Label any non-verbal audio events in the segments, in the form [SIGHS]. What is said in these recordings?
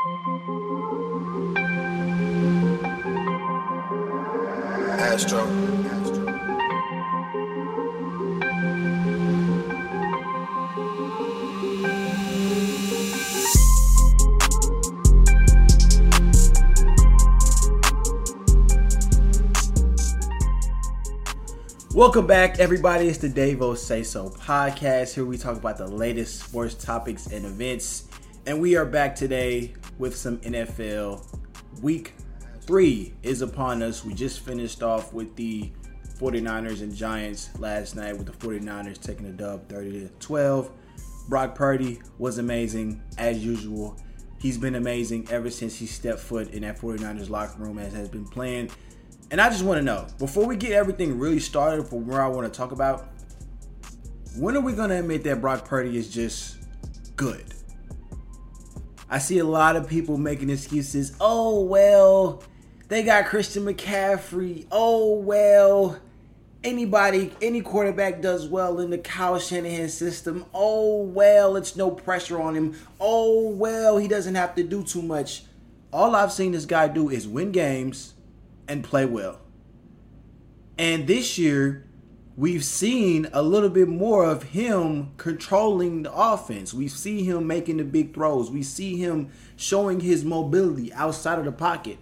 Astro. Welcome back, everybody. It's the Davo Say So podcast. Here we talk about the latest sports topics and events. And we are back today with some NFL. Week three is upon us. We just finished off with the 49ers and Giants last night, with the 49ers taking a dub 30 to 12. Brock Purdy was amazing, as usual. He's been amazing ever since he stepped foot in that 49ers locker room, as has been playing and I just want to know before we get everything really started for where I want to talk about, when are we going to admit that Brock Purdy is just good? I see a lot of people making excuses. Oh, well, they got Christian McCaffrey. Oh, well, anybody, any quarterback does well in the Kyle Shanahan system. Oh, well, it's no pressure on him. Oh, well, he doesn't have to do too much. All I've seen this guy do is win games and play well. And this year, we've seen a little bit more of him controlling the offense. We see him making the big throws. We see him showing his mobility outside of the pocket.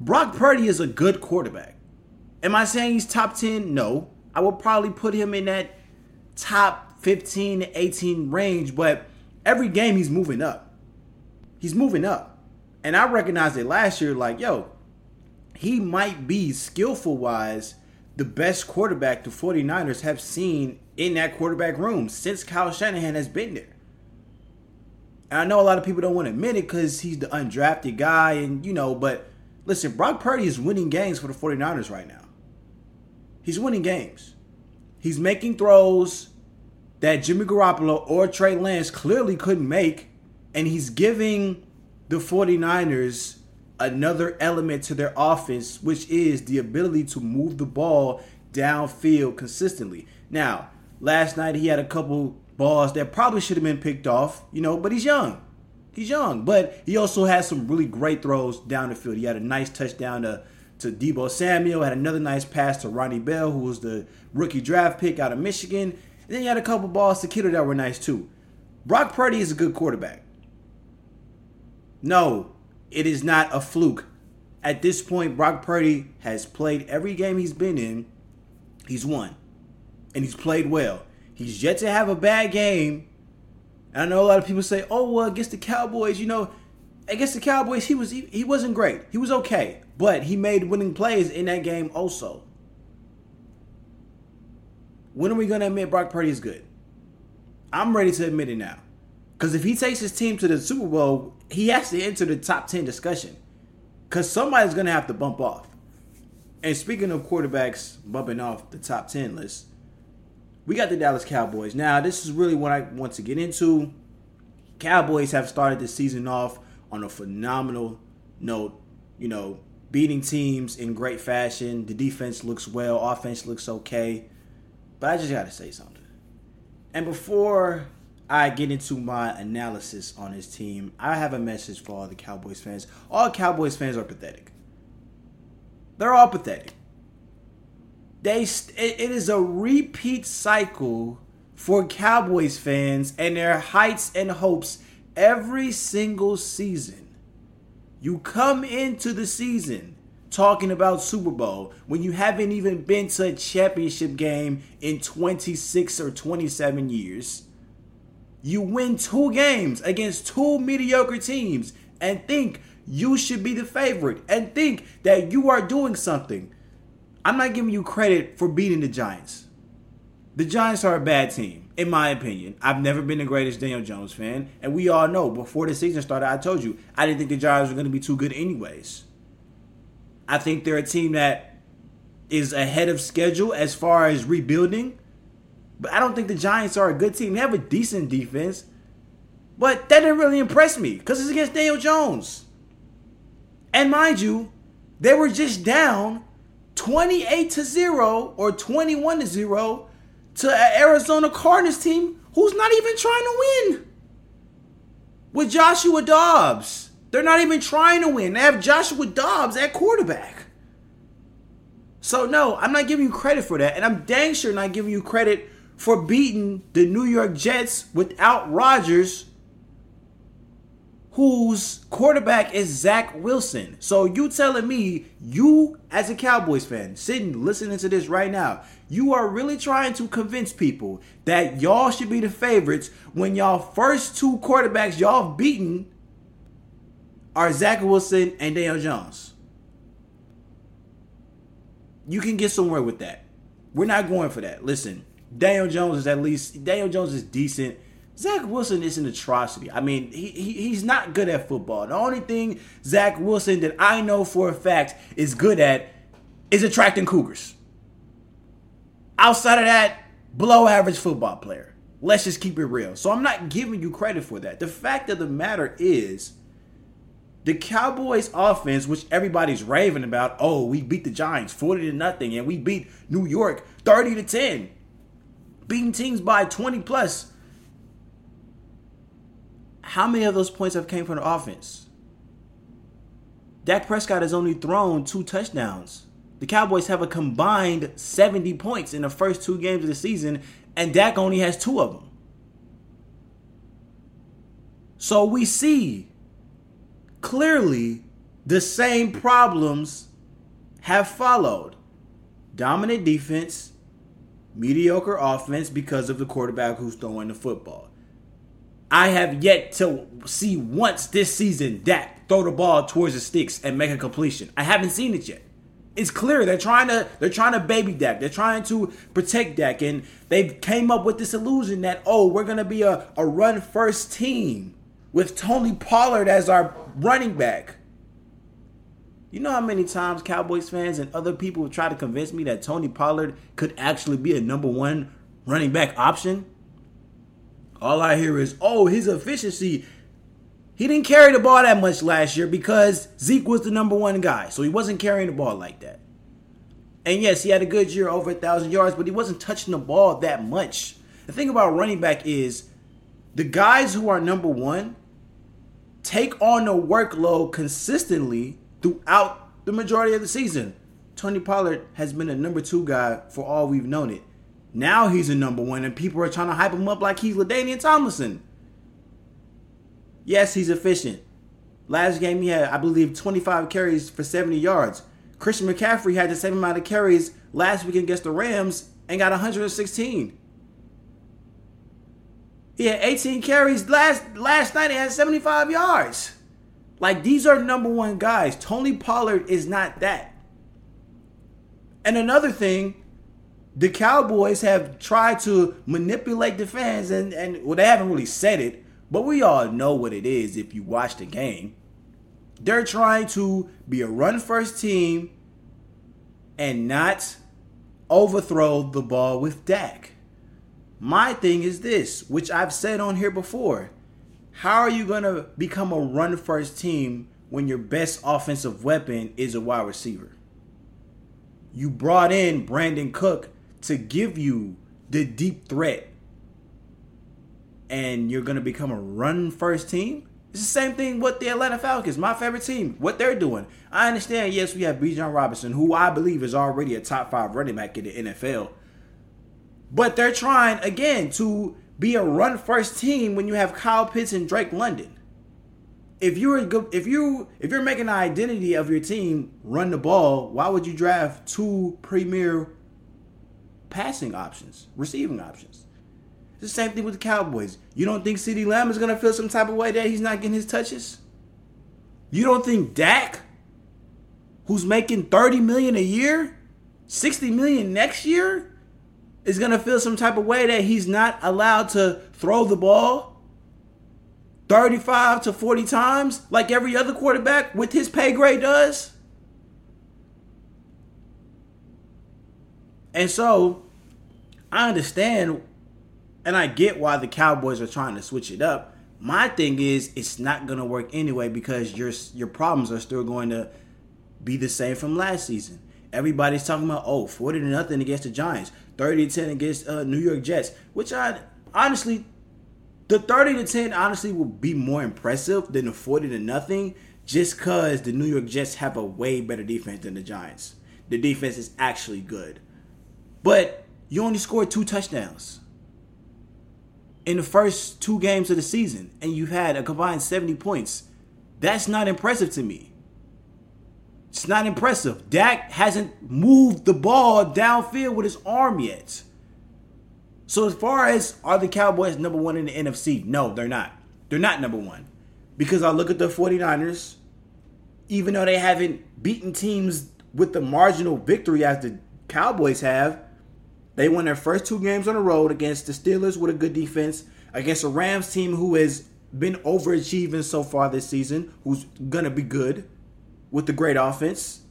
Brock Purdy is a good quarterback. Am I saying he's top 10? No. I would probably put him in that top 15 to 18 range, but every game he's moving up. He's moving up. And I recognized it last year like, yo, he might be skillful wise the best quarterback the 49ers have seen in that quarterback room since Kyle Shanahan has been there. And I know a lot of people don't want to admit it because he's the undrafted guy, and you know, but listen, Brock Purdy is winning games for the 49ers right now. He's winning games. He's making throws that Jimmy Garoppolo or Trey Lance clearly couldn't make, and he's giving the 49ers another element to their offense, which is the ability to move the ball downfield consistently. Now, last night he had a couple balls that probably should have been picked off, you know, but he's young. He's young, but he also has some really great throws down the field. He had a nice touchdown to to Deebo Samuel, had another nice pass to Ronnie Bell, who was the rookie draft pick out of Michigan. And then he had a couple balls to Kittle that were nice too. Brock Purdy is a good quarterback. No, it is not a fluke. At this point, Brock Purdy has played every game he's been in. He's won. And he's played well. He's yet to have a bad game. And I know a lot of people say, oh, well, against the Cowboys, you know, against the Cowboys, he was he, he wasn't great. He was okay. But he made winning plays in that game also. When are we going to admit Brock Purdy is good? I'm ready to admit it now. Because if he takes his team to the Super Bowl, he has to enter the top 10 discussion. Because somebody's going to have to bump off. And speaking of quarterbacks bumping off the top 10 list, we got the Dallas Cowboys. Now, this is really what I want to get into. Cowboys have started the season off on a phenomenal note. You know, beating teams in great fashion. The defense looks well, offense looks okay. But I just got to say something. And before I get into my analysis on his team, I have a message for all the Cowboys fans. All Cowboys fans are pathetic. They're all pathetic. They it is a repeat cycle for Cowboys fans and their heights and hopes every single season. You come into the season talking about Super Bowl when you haven't even been to a championship game in 26 or 27 years you win two games against two mediocre teams and think you should be the favorite and think that you are doing something. I'm not giving you credit for beating the Giants. The Giants are a bad team, in my opinion. I've never been the greatest Daniel Jones fan, and we all know before the season started, I told you I didn't think the Giants were going to be too good, anyways. I think they're a team that is ahead of schedule as far as rebuilding. But I don't think the Giants are a good team. They have a decent defense. But that didn't really impress me because it's against Daniel Jones. And mind you, they were just down 28 to 0 or 21 to 0 to an Arizona Cardinals team who's not even trying to win. With Joshua Dobbs. They're not even trying to win. They have Joshua Dobbs at quarterback. So no, I'm not giving you credit for that, and I'm dang sure not giving you credit for beating the New York Jets without Rodgers, whose quarterback is Zach Wilson. So you telling me you, as a Cowboys fan, sitting listening to this right now, you are really trying to convince people that y'all should be the favorites when y'all first two quarterbacks y'all beaten are Zach Wilson and Daniel Jones. You can get somewhere with that. We're not going for that. Listen, Daniel Jones is at least Daniel Jones is decent. Zach Wilson is an atrocity. I mean, he, he, he's not good at football. The only thing Zach Wilson that I know for a fact is good at is attracting cougars. Outside of that, below average football player. Let's just keep it real. So I'm not giving you credit for that. The fact of the matter is, the Cowboys offense, which everybody's raving about, oh, we beat the Giants 40 to nothing, and we beat New York 30 to 10, beating teams by 20 plus. How many of those points have came from the offense? Dak Prescott has only thrown two touchdowns. The Cowboys have a combined 70 points in the first two games of the season, and Dak only has two of them. So we see clearly the same problems have followed dominant defense, mediocre offense because of the quarterback who's throwing the football. I have yet to see once this season Dak throw the ball towards the sticks and make a completion. I haven't seen it yet it's clear they're trying to they're trying to baby Dak. They're trying to protect Dak, and they came up with this illusion that oh we're gonna be a, a run first team with Tony Pollard as our running back. You know how many times Cowboys fans and other people have tried to convince me that Tony Pollard could actually be a number one running back option? All I hear is, oh, his efficiency he didn't carry the ball that much last year because Zeke was the number one guy. So he wasn't carrying the ball like that. And yes, he had a good year, over a thousand yards, but he wasn't touching the ball that much. The thing about running back is the guys who are number one take on the workload consistently throughout the majority of the season. Tony Pollard has been a number two guy for all we've known it. Now he's a number one, and people are trying to hype him up like he's LaDainian Tomlinson. Yes, he's efficient. Last game he had, I believe, 25 carries for 70 yards. Christian McCaffrey had the same amount of carries last week against the Rams and got 116. He had 18 carries last last night. He had 75 yards. Like these are number one guys. Tony Pollard is not that. And another thing, the Cowboys have tried to manipulate the fans, and and well, they haven't really said it, but we all know what it is if you watch the game. They're trying to be a run first team and not overthrow the ball with Dak. My thing is this, which I've said on here before. How are you going to become a run first team when your best offensive weapon is a wide receiver? You brought in Brandon Cook to give you the deep threat and you're going to become a run first team. It's the same thing with the Atlanta Falcons, my favorite team, what they're doing. I understand, yes, we have Bijan Robinson, who I believe is already a top five running back in the NFL. But they're trying, again, to be a run first team when you have Kyle Pitts and Drake London. If you're if you if you're making the identity of your team run the ball, why would you draft two premier passing options, receiving options? It's the same thing with the Cowboys. You don't think CeeDee Lamb is gonna feel some type of way that he's not getting his touches? You don't think Dak, who's making 30 million a year, 60 million next year, is gonna feel some type of way that he's not allowed to throw the ball 35 to 40 times like every other quarterback with his pay grade does? And so I understand and I get why the Cowboys are trying to switch it up. My thing is, it's not going to work anyway because your your problems are still going to be the same from last season. Everybody's talking about oh 40 to nothing against the Giants, 30 to 10 against uh, New York Jets, which I honestly The 30 to 10 honestly will be more impressive than the 40 to nothing just because the New York Jets have a way better defense than the Giants. The defense is actually good. But you only scored two touchdowns in the first two games of the season, and you had a combined 70 points. That's not impressive to me. It's not impressive. Dak hasn't moved the ball downfield with his arm yet. So as far as are the Cowboys number one in the NFC? No, they're not. They're not number one. Because I look at the 49ers, even though they haven't beaten teams with the marginal victory as the Cowboys have, they won their first two games on the road against the Steelers with a good defense, against a Rams team who has been overachieving so far this season, who's gonna be good with the great offense.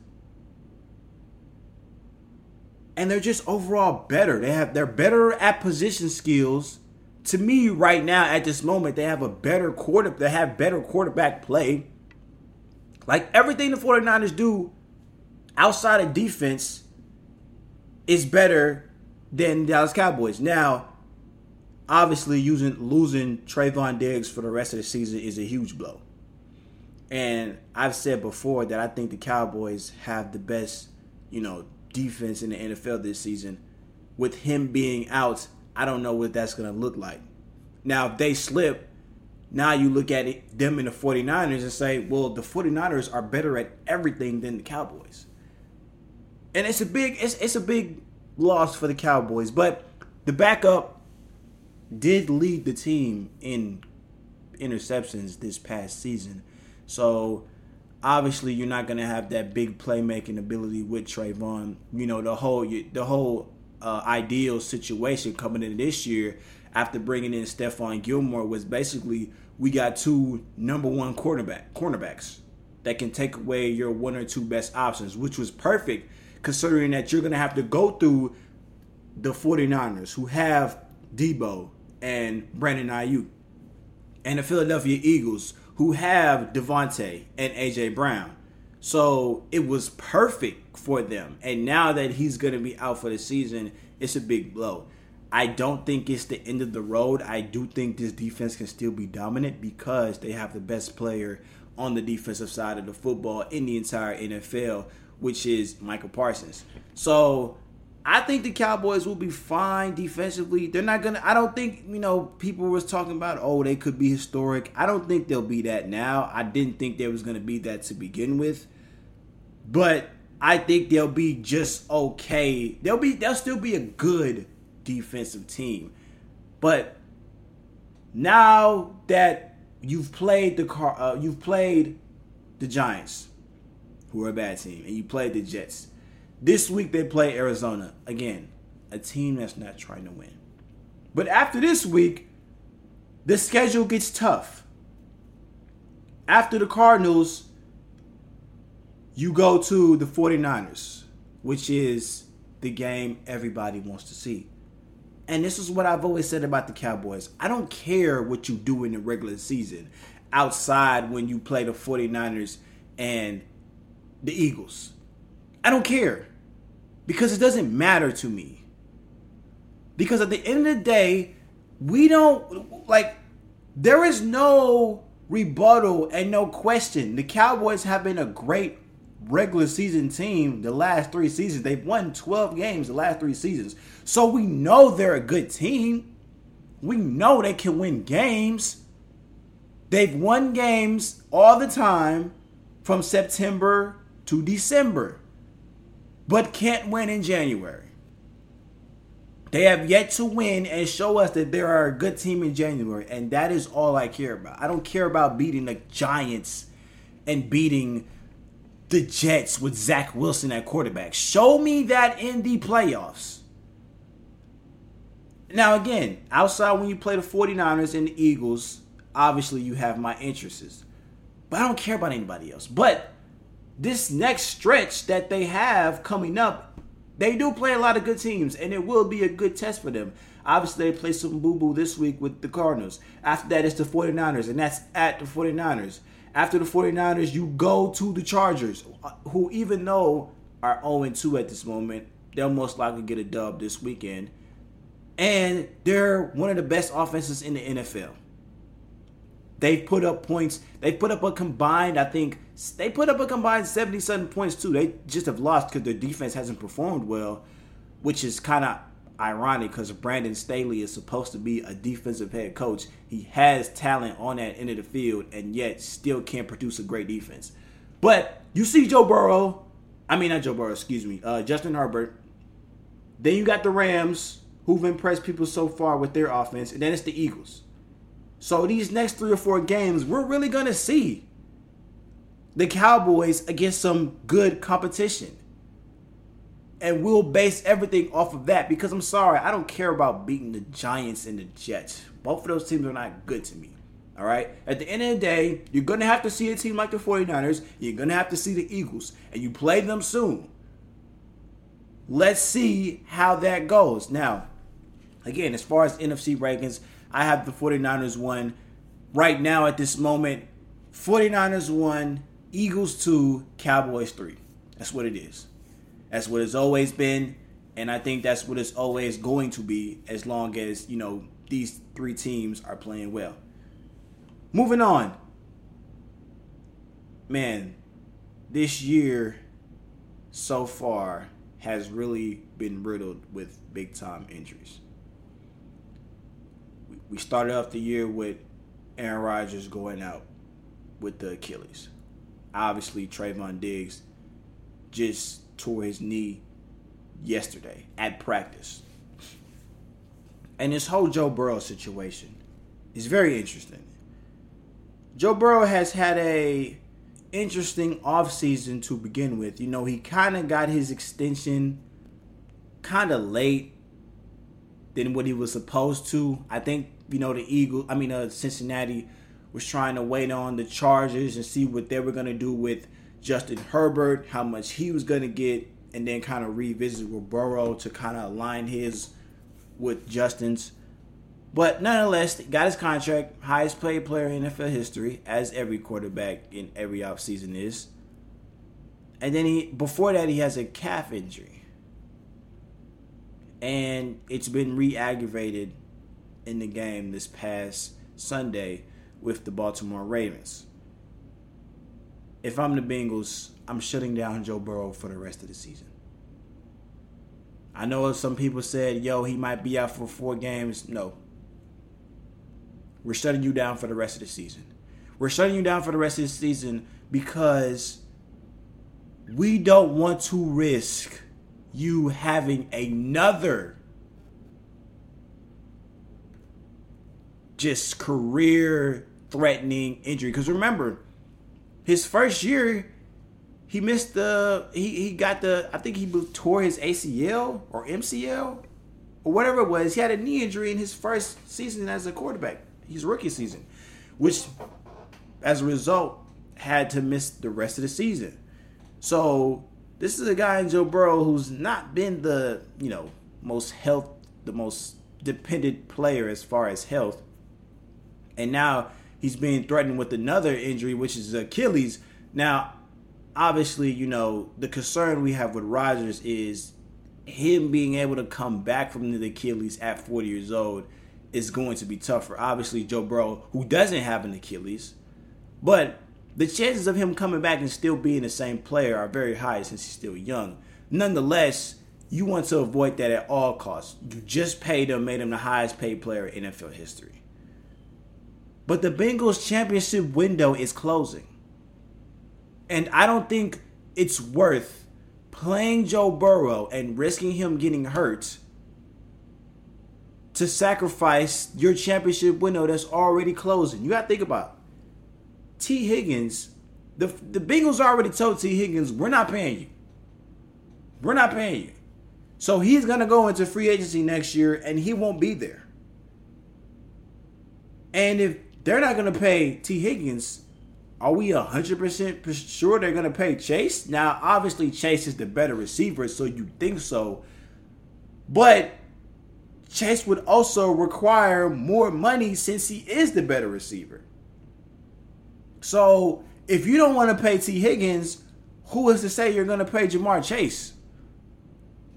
And they're just overall better. They have they're better at position skills. To me, right now, at this moment, they have a better quarter, they have better quarterback play. Like everything the 49ers do outside of defense is better than Dallas Cowboys. Now, obviously, using losing Trevon Diggs for the rest of the season is a huge blow. And I've said before that I think the Cowboys have the best, you know, defense in the NFL this season. With him being out, I don't know what that's going to look like. Now, if they slip, now you look at it, them in the 49ers and say, well, the 49ers are better at everything than the Cowboys. And it's a big it's, it's a big loss for the Cowboys, but the backup did lead the team in interceptions this past season. So obviously you're not going to have that big playmaking ability with Trevon. You know the whole the whole uh, ideal situation coming in this year after bringing in Stephon Gilmore was basically we got two number one quarterback cornerbacks that can take away your one or two best options, which was perfect considering that you're going to have to go through the 49ers who have Deebo and Brandon Aiyuk and the Philadelphia Eagles who have DeVonta and AJ Brown. So it was perfect for them. And now that he's going to be out for the season, it's a big blow. I don't think it's the end of the road. I do think this defense can still be dominant because they have the best player on the defensive side of the football in the entire NFL, which is Micah Parsons. So I think the Cowboys will be fine defensively. They're not gonna. I don't think you know people was talking about. Oh, they could be historic. I don't think they'll be that now. I didn't think there was gonna be that to begin with, but I think they'll be just okay. They'll be. They'll still be a good defensive team, but now that you've played the car, uh, you've played the Giants, who are a bad team, and you played the Jets this week they play Arizona. Again, a team that's not trying to win. But after this week, the schedule gets tough. After the Cardinals, you go to the 49ers, which is the game everybody wants to see. And this is what I've always said about the Cowboys. I don't care what you do in the regular season outside when you play the 49ers and the Eagles. I don't care because it doesn't matter to me. Because at the end of the day, we don't like there is no rebuttal and no question. The Cowboys have been a great regular season team the last three seasons. They've won 12 games the last three seasons. So we know they're a good team. We know they can win games. They've won games all the time from September to December but can't win in January. They have yet to win and show us that they are a good team in January, and that is all I care about. I don't care about beating the Giants and beating the Jets with Zach Wilson at quarterback. Show me that in the playoffs. Now, again, outside when you play the 49ers and the Eagles, obviously you have my interests. But I don't care about anybody else. But this next stretch that they have coming up, they do play a lot of good teams, and it will be a good test for them. Obviously, they play some boo boo this week with the Cardinals. After that, it's the 49ers, and that's at the 49ers. After the 49ers, you go to the Chargers, who, even though are 0 2 at this moment, they'll most likely get a dub this weekend. And they're one of the best offenses in the NFL. They've put up points. They've put up a combined, I think, they put up a combined 77 points too. They just have lost because their defense hasn't performed well, which is kind of ironic because Brandon Staley is supposed to be a defensive head coach. He has talent on that end of the field and yet still can't produce a great defense. But you see Joe Burrow, I mean, not Joe Burrow, excuse me, uh, Justin Herbert. Then you got the Rams, who've impressed people so far with their offense, and then it's the Eagles. So these next three or four games, we're really gonna see the Cowboys against some good competition. And we'll base everything off of that because I'm sorry, I don't care about beating the Giants and the Jets. Both of those teams are not good to me. All right. At the end of the day, you're going to have to see a team like the 49ers. You're going to have to see the Eagles. And you play them soon. Let's see how that goes. Now, again, as far as NFC rankings, I have the 49ers one. Right now, at this moment, 49ers one, Eagles two, Cowboys three. That's what it is. That's what it's always been. And I think that's what it's always going to be as long as, you know, these three teams are playing well. Moving on. Man, this year so far has really been riddled with big time injuries. We started off the year with Aaron Rodgers going out with the Achilles. Obviously, Trevon Diggs just tore his knee yesterday at practice. And this whole Joe Burrow situation is very interesting. Joe Burrow has had a interesting offseason to begin with. You know, he kind of got his extension kind of late than what he was supposed to. I think, you know, the Eagles, I mean, uh, Cincinnati was trying to wait on the Chargers and see what they were going to do with Justin Herbert, how much he was going to get, and then kind of revisit with Burrow to kind of align his with Justin's. But nonetheless, got his contract, highest paid player in NFL history, as every quarterback in every offseason is. And then he before that he has a calf injury. And it's been re-aggravated in the game this past Sunday with the Baltimore Ravens. If I'm the Bengals, I'm shutting down Joe Burrow for the rest of the season. I know some people said, yo, he might be out for four games. No. We're shutting you down for the rest of the season. We're shutting you down for the rest of the season because we don't want to risk you having another just career threatening injury. Because remember, his first year, he missed the he, he got the I think he tore his ACL or MCL or whatever it was. He had a knee injury in his first season as a quarterback, his rookie season, which as a result had to miss the rest of the season. So this is a guy in Joe Burrow who's not been the you know most health the most dependent player as far as health, and now he's being threatened with another injury, which is Achilles. Now, obviously, you know, the concern we have with Rodgers is him being able to come back from the Achilles at 40 years old is going to be tougher. Obviously, Joe Burrow, who doesn't have an Achilles, but the chances of him coming back and still being the same player are very high since he's still young. Nonetheless, you want to avoid that at all costs. You just paid him, made him the highest paid player in NFL history. But the Bengals championship window is closing. And I don't think it's worth playing Joe Burrow and risking him getting hurt to sacrifice your championship window that's already closing. You got to think about it. Tee Higgins. The, the Bengals already told Tee Higgins, we're not paying you. We're not paying you. So he's going to go into free agency next year and he won't be there. And if they're not going to pay Tee Higgins. Are we 100% sure they're going to pay Chase? Now, obviously, Chase is the better receiver, so you think so. But Chase would also require more money since he is the better receiver. So, if you don't want to pay Tee Higgins, who is to say you're going to pay Ja'Marr Chase?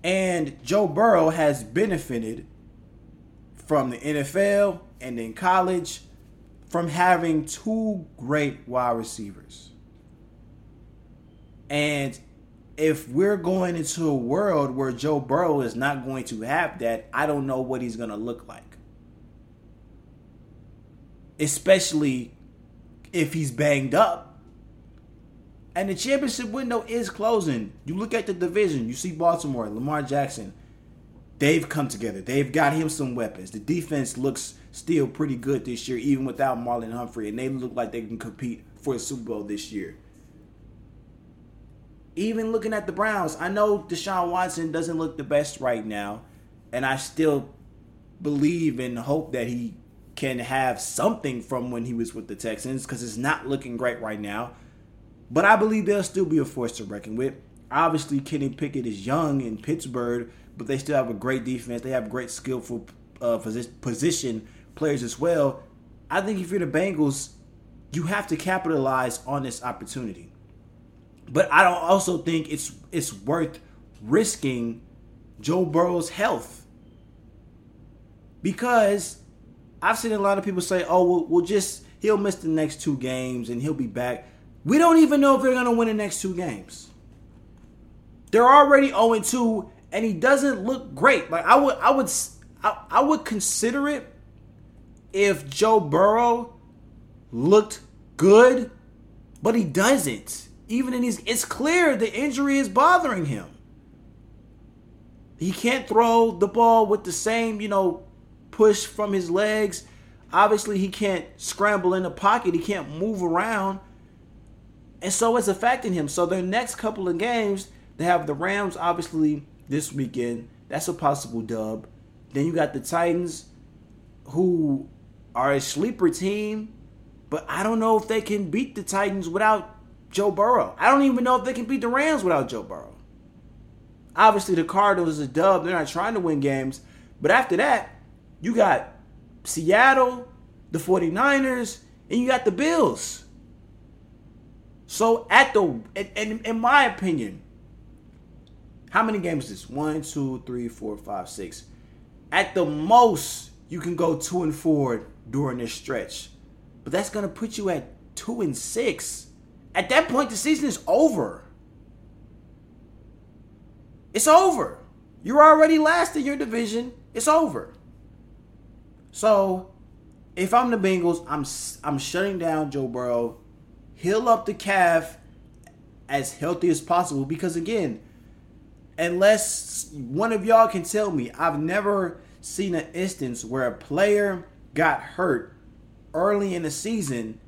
And Joe Burrow has benefited from the NFL and in college from having two great wide receivers. And if we're going into a world where Joe Burrow is not going to have that, I don't know what he's going to look like. Especially if he's banged up. And the championship window is closing. You look at the division, you see Baltimore, Lamar Jackson. They've come together. They've got him some weapons. The defense looks still pretty good this year, even without Marlon Humphrey, and they look like they can compete for a Super Bowl this year. Even looking at the Browns, I know Deshaun Watson doesn't look the best right now, and I still believe and hope that he can have something from when he was with the Texans because it's not looking great right now. But I believe they'll still be a force to reckon with. Obviously, Kenny Pickett is young in Pittsburgh, but they still have a great defense. They have great skillful uh, position players as well. I think if you're the Bengals, you have to capitalize on this opportunity. But I don't also think it's it's worth risking Joe Burrow's health because I've seen a lot of people say, "Oh, we'll, we'll just he'll miss the next two games and he'll be back." We don't even know if they're gonna win the next two games. They're already 0 2, and he doesn't look great. Like I would, I would, I, I would consider it if Joe Burrow looked good, but he doesn't. Even in his, it's clear the injury is bothering him. He can't throw the ball with the same, you know, push from his legs. Obviously, he can't scramble in the pocket. He can't move around. And so it's affecting him. So their next couple of games, they have the Rams obviously this weekend. That's a possible dub. Then you got the Titans, who are a sleeper team, but I don't know if they can beat the Titans without Joe Burrow. I don't even know if they can beat the Rams without Joe Burrow. Obviously, the Cardinals is a dub. They're not trying to win games. But after that, you got Seattle, the 49ers, and you got the Bills. So at the in, in my opinion, how many games is this? One, two, three, four, five, six. At the most, you can go two and four during this stretch. But that's gonna put you at two and six. At that point, the season is over. It's over. You're already last in your division. It's over. So, if I'm the Bengals, I'm I'm shutting down Joe Burrow, heal up the calf as healthy as possible because again, unless one of y'all can tell me, I've never seen an instance where a player got hurt early in the season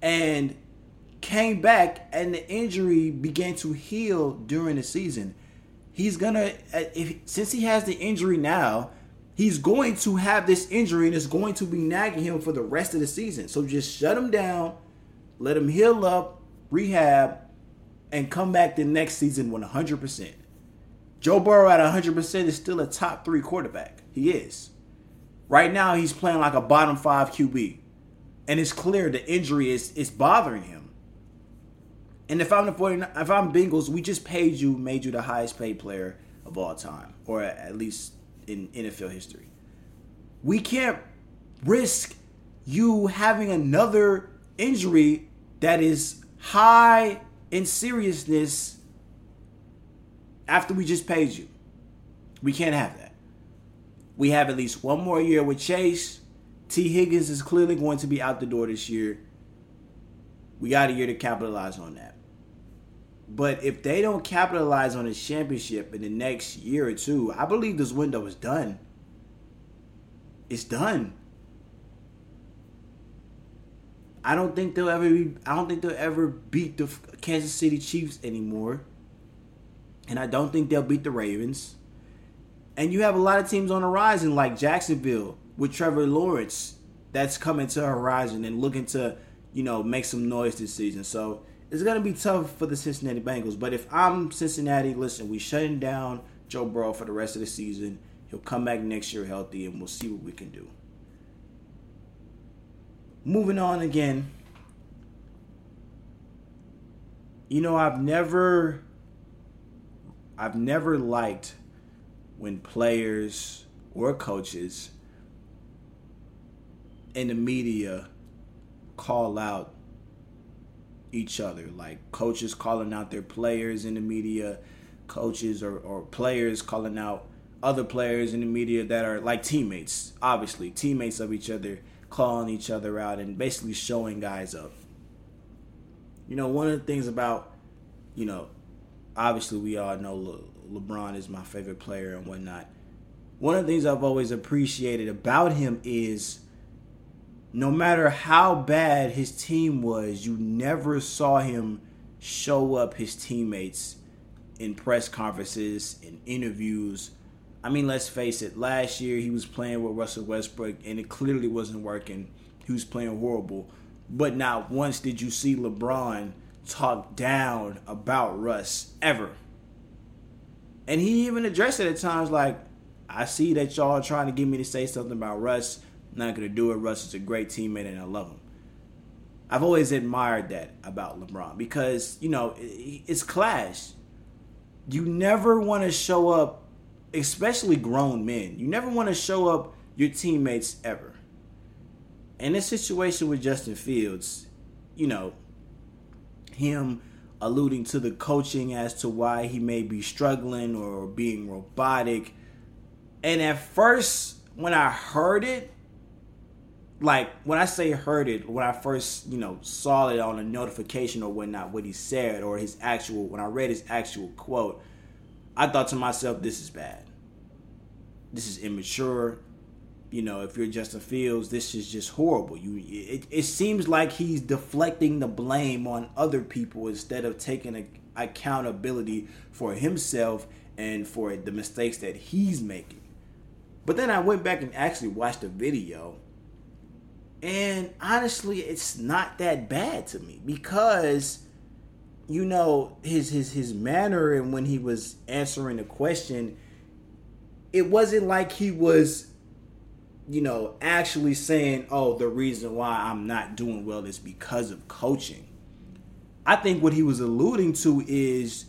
and came back and the injury began to heal during the season. He's gonna uh, if since he has the injury now, he's going to have this injury and it's going to be nagging him for the rest of the season. So just shut him down, let him heal up, rehab, and come back the next season 100%. Joe Burrow at 100% is still a top three quarterback. He is. Right now, he's playing like a bottom five QB. And it's clear the injury is, is bothering him. And if I'm the 49, if I'm Bengals, we just paid you, made you the highest paid player of all time, or at least in NFL history. We can't risk you having another injury that is high in seriousness after we just paid you. We can't have that. We have at least one more year with Chase. Tee Higgins is clearly going to be out the door this year. We got a year to capitalize on that. But if they don't capitalize on a championship in the next year or two, I believe this window is done. It's done. I don't think they'll ever be, I don't think they'll ever beat the Kansas City Chiefs anymore. And I don't think they'll beat the Ravens. And you have a lot of teams on the horizon like Jacksonville with Trevor Lawrence that's coming to horizon and looking to, you know, make some noise this season. So it's gonna be tough for the Cincinnati Bengals. But if I'm Cincinnati, listen, we shutting down Joe Burrow for the rest of the season. He'll come back next year healthy, and we'll see what we can do. Moving on again. You know, I've never I've never liked when players or coaches in the media call out each other, like coaches calling out their players in the media, coaches or, or players calling out other players in the media that are like teammates, obviously, teammates of each other, calling each other out and basically showing guys up. You know, one of the things about, you know, obviously we all know LeBron is my favorite player and whatnot. One of the things I've always appreciated about him is no matter how bad his team was, you never saw him show up his teammates in press conferences, in interviews. I mean, let's face it, last year he was playing with Russell Westbrook and it clearly wasn't working. He was playing horrible. But not once did you see LeBron talk down about Russ ever. And he even addressed it at times like, I see that y'all are trying to get me to say something about Russ. I'm not going to do it. Russ is a great teammate and I love him. I've always admired that about LeBron because, you know, it's clash. You never want to show up, especially grown men, you never want to show up your teammates ever. In this situation with Justin Fields, you know, him alluding to the coaching as to why he may be struggling or being robotic. And at first, when I heard it, like when I say heard it, when I first, you know, saw it on a notification or whatnot, what he said or his actual, when I read his actual quote, I thought to myself, this is bad. This is immature you know, if you're Justin Fields, this is just horrible. You, it, it seems like he's deflecting the blame on other people instead of taking a, accountability for himself and for the mistakes that he's making. But then I went back and actually watched the video, and honestly, it's not that bad to me because you know his his his manner and when he was answering the question, it wasn't like he was you know, actually saying, oh, the reason why I'm not doing well is because of coaching. I think what he was alluding to is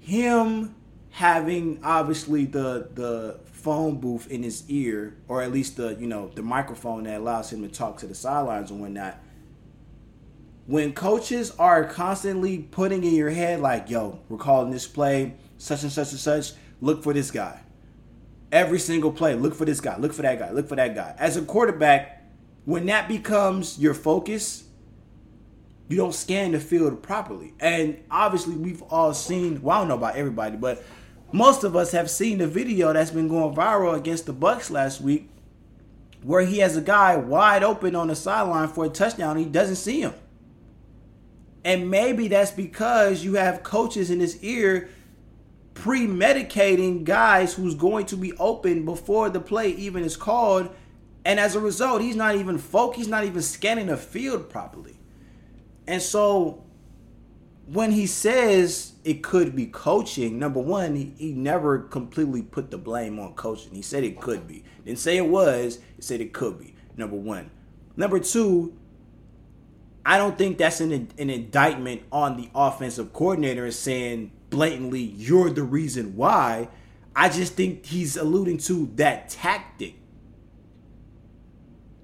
him having obviously the the phone booth in his ear, or at least the you know the microphone that allows him to talk to the sidelines and whatnot. When coaches are constantly putting in your head like, "Yo, we're calling this play such and such and such. Look for this guy every single play. Look for this guy. Look for that guy. Look for that guy. As a quarterback, when that becomes your focus, you don't scan the field properly. And obviously, we've all seen. Well, I don't know about everybody, but most of us have seen the video that's been going viral against the Bucks last week, where he has a guy wide open on the sideline for a touchdown. he doesn't see him. And maybe that's because you have coaches in his ear pre-medicating guys who's going to be open before the play even is called. And as a result he's not even folk he's not even scanning the field properly. And so when he says it could be coaching number one he, he never completely put the blame on coaching. He said it could be. Didn't say it was he said it could be number one. Number two I don't think that's an, an indictment on the offensive coordinator saying blatantly, you're the reason why. I just think he's alluding to that tactic.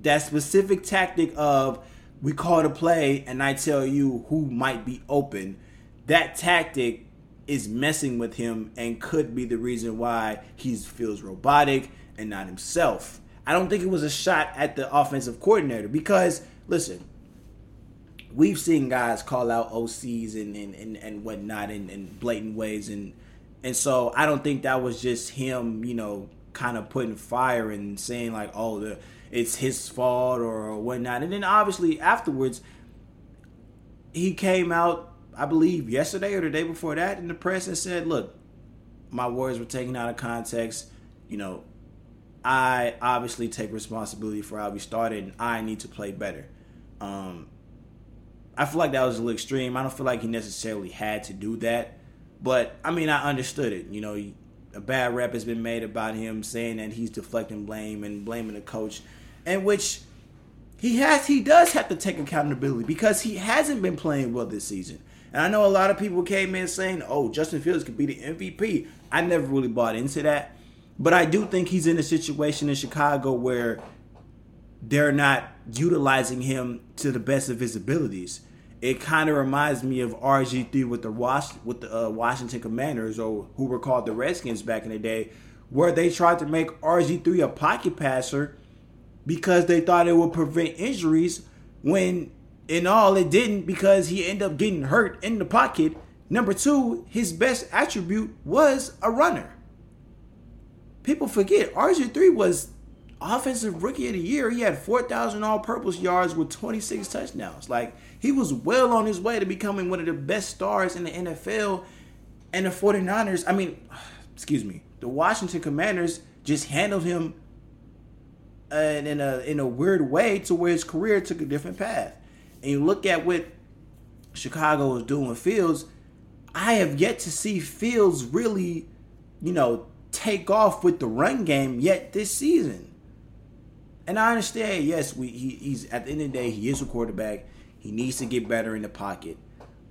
That specific tactic of we call a play and I tell you who might be open. That tactic is messing with him and could be the reason why he feels robotic and not himself. I don't think it was a shot at the offensive coordinator because, listen, we've seen guys call out OCs and and, and, and whatnot in, in blatant ways and and so I don't think that was just him, you know, kind of putting fire and saying like, oh, the, it's his fault or, whatnot. And then obviously afterwards, he came out, I believe, yesterday or the day before that in the press and said, look, my words were taken out of context. You know, I obviously take responsibility for how we started, and I need to play better. Um, I feel like that was a little extreme. I don't feel like he necessarily had to do that, but I mean, I understood it. You know, a bad rep has been made about him saying that he's deflecting blame and blaming the coach, and which he has. He does have to take accountability because he hasn't been playing well this season. And I know a lot of people came in saying, "Oh, Justin Fields could be the MVP." I never really bought into that, but I do think he's in a situation in Chicago where they're not utilizing him to the best of his abilities. It kind of reminds me of RG3 with the Was- with the uh, Washington Commanders, or who were called the Redskins back in the day, where they tried to make RG3 a pocket passer because they thought it would prevent injuries. When in all, it didn't because he ended up getting hurt in the pocket. Number two, his best attribute was a runner. People forget RG3 was offensive rookie of the year. He had 4,000 all purpose yards with 26 touchdowns. Like, he was well on his way to becoming one of the best stars in the NFL. And the 49ers, I mean, [SIGHS] excuse me, the Washington Commanders just handled him uh, in a in a weird way to where his career took a different path. And you look at what Chicago is doing with Fields, I have yet to see Fields really, you know, take off with the run game yet this season. And I understand, yes, we he, he's at the end of the day, he is a quarterback. He needs to get better in the pocket.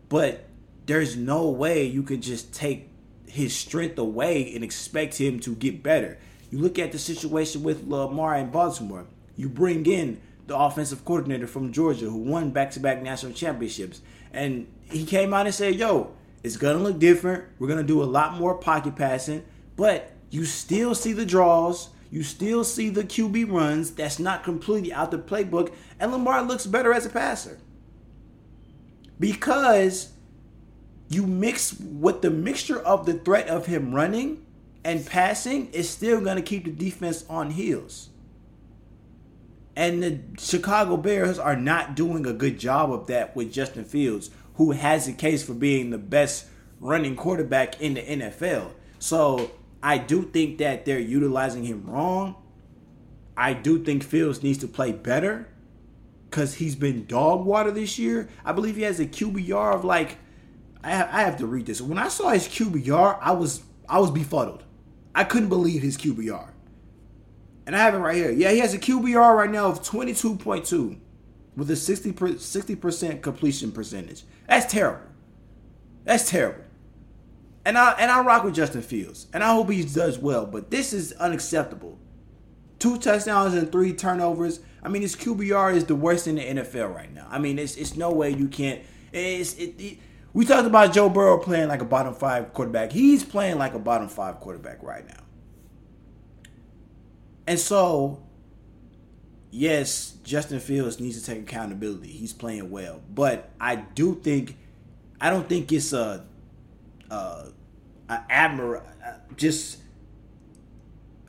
But there's no way you can just take his strength away and expect him to get better. You look at the situation with Lamar in Baltimore. You bring in the offensive coordinator from Georgia who won back-to-back national championships, and he came out and said, "Yo, it's gonna look different. We're gonna do a lot more pocket passing, but you still see the draws." You still see the QB runs. That's not completely out the playbook. And Lamar looks better as a passer. Because you mix with the mixture of the threat of him running and passing is still going to keep the defense on heels. And the Chicago Bears are not doing a good job of that with Justin Fields, who has a case for being the best running quarterback in the NFL. So I do think that they're utilizing him wrong. I do think Fields needs to play better because he's been dog water this year. I believe he has a QBR of like I have, I have to read this. When I saw his QBR, I was I was befuddled. I couldn't believe his QBR. And I have it right here. Yeah, he has a QBR right now of 22.2 with a 60 60% completion percentage. That's terrible. That's terrible. And I and I rock with Justin Fields, and I hope he does well. But this is unacceptable. Two touchdowns and three turnovers. I mean, his QBR is the worst in the NFL right now. I mean, it's it's no way you can't. It's it, it we talked about Joe Burrow playing like a bottom five quarterback. He's playing like a bottom five quarterback right now. And so, yes, Justin Fields needs to take accountability. He's playing well, but I do think I don't think it's a uh, admir just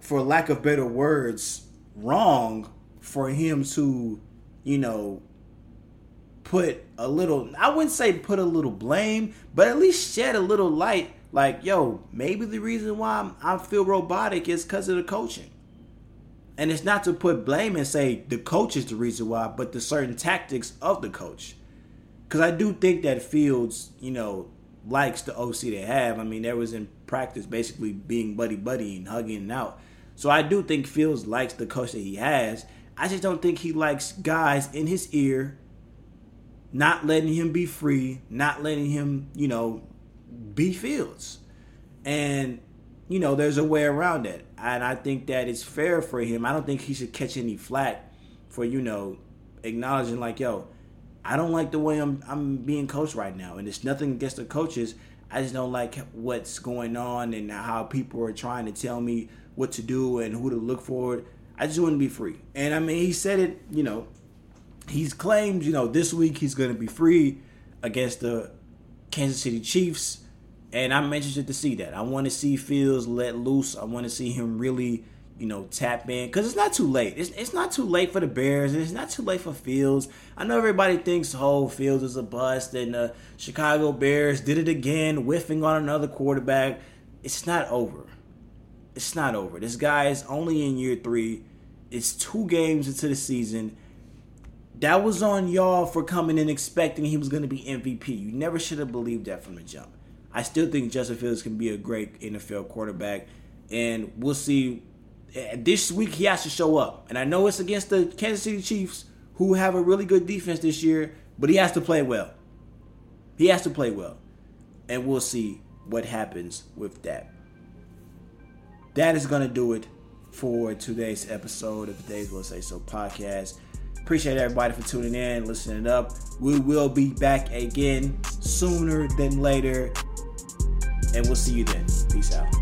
for lack of better words, wrong for him to, you know, put a little I wouldn't say put a little blame, but at least shed a little light like, yo, maybe the reason why I'm, I feel robotic is because of the coaching. And it's not to put blame and say the coach is the reason why, but the certain tactics of the coach. Because I do think that Fields, you know, likes the OC they have. I mean, there was in practice basically being buddy buddy and hugging and out. So I do think Fields likes the coach that he has. I just don't think he likes guys in his ear, not letting him be free, not letting him, you know, be Fields. And, you know, there's a way around that. And I think that it's fair for him. I don't think he should catch any flack for, you know, acknowledging like, yo, I don't like the way I'm I'm being coached right now, and it's nothing against the coaches. I just don't like what's going on and how people are trying to tell me what to do and who to look for. I just want to be free. And I mean, he said it. You know, he's claimed. You know, this week he's going to be free against the Kansas City Chiefs, and I'm interested to see that. I want to see Fields let loose. I want to see him really you know, tap in because it's not too late. It's, it's not too late for the Bears, it's not too late for Fields. I know everybody thinks, oh, Fields is a bust, and the Chicago Bears did it again, whiffing on another quarterback. It's not over. It's not over. This guy is only in year three. It's two games into the season. That was on y'all for coming in expecting he was going to be MVP. You never should have believed that from the jump. I still think Justin Fields can be a great NFL quarterback, and we'll see this week he has to show up. And I know it's against the Kansas City Chiefs, who have a really good defense this year, but he has to play well. He has to play well. And we'll see what happens with that. That is going to do it for today's episode of the Days Will Say So podcast. Appreciate everybody for tuning in, listening up. We will be back again sooner than later. And we'll see you then. Peace out.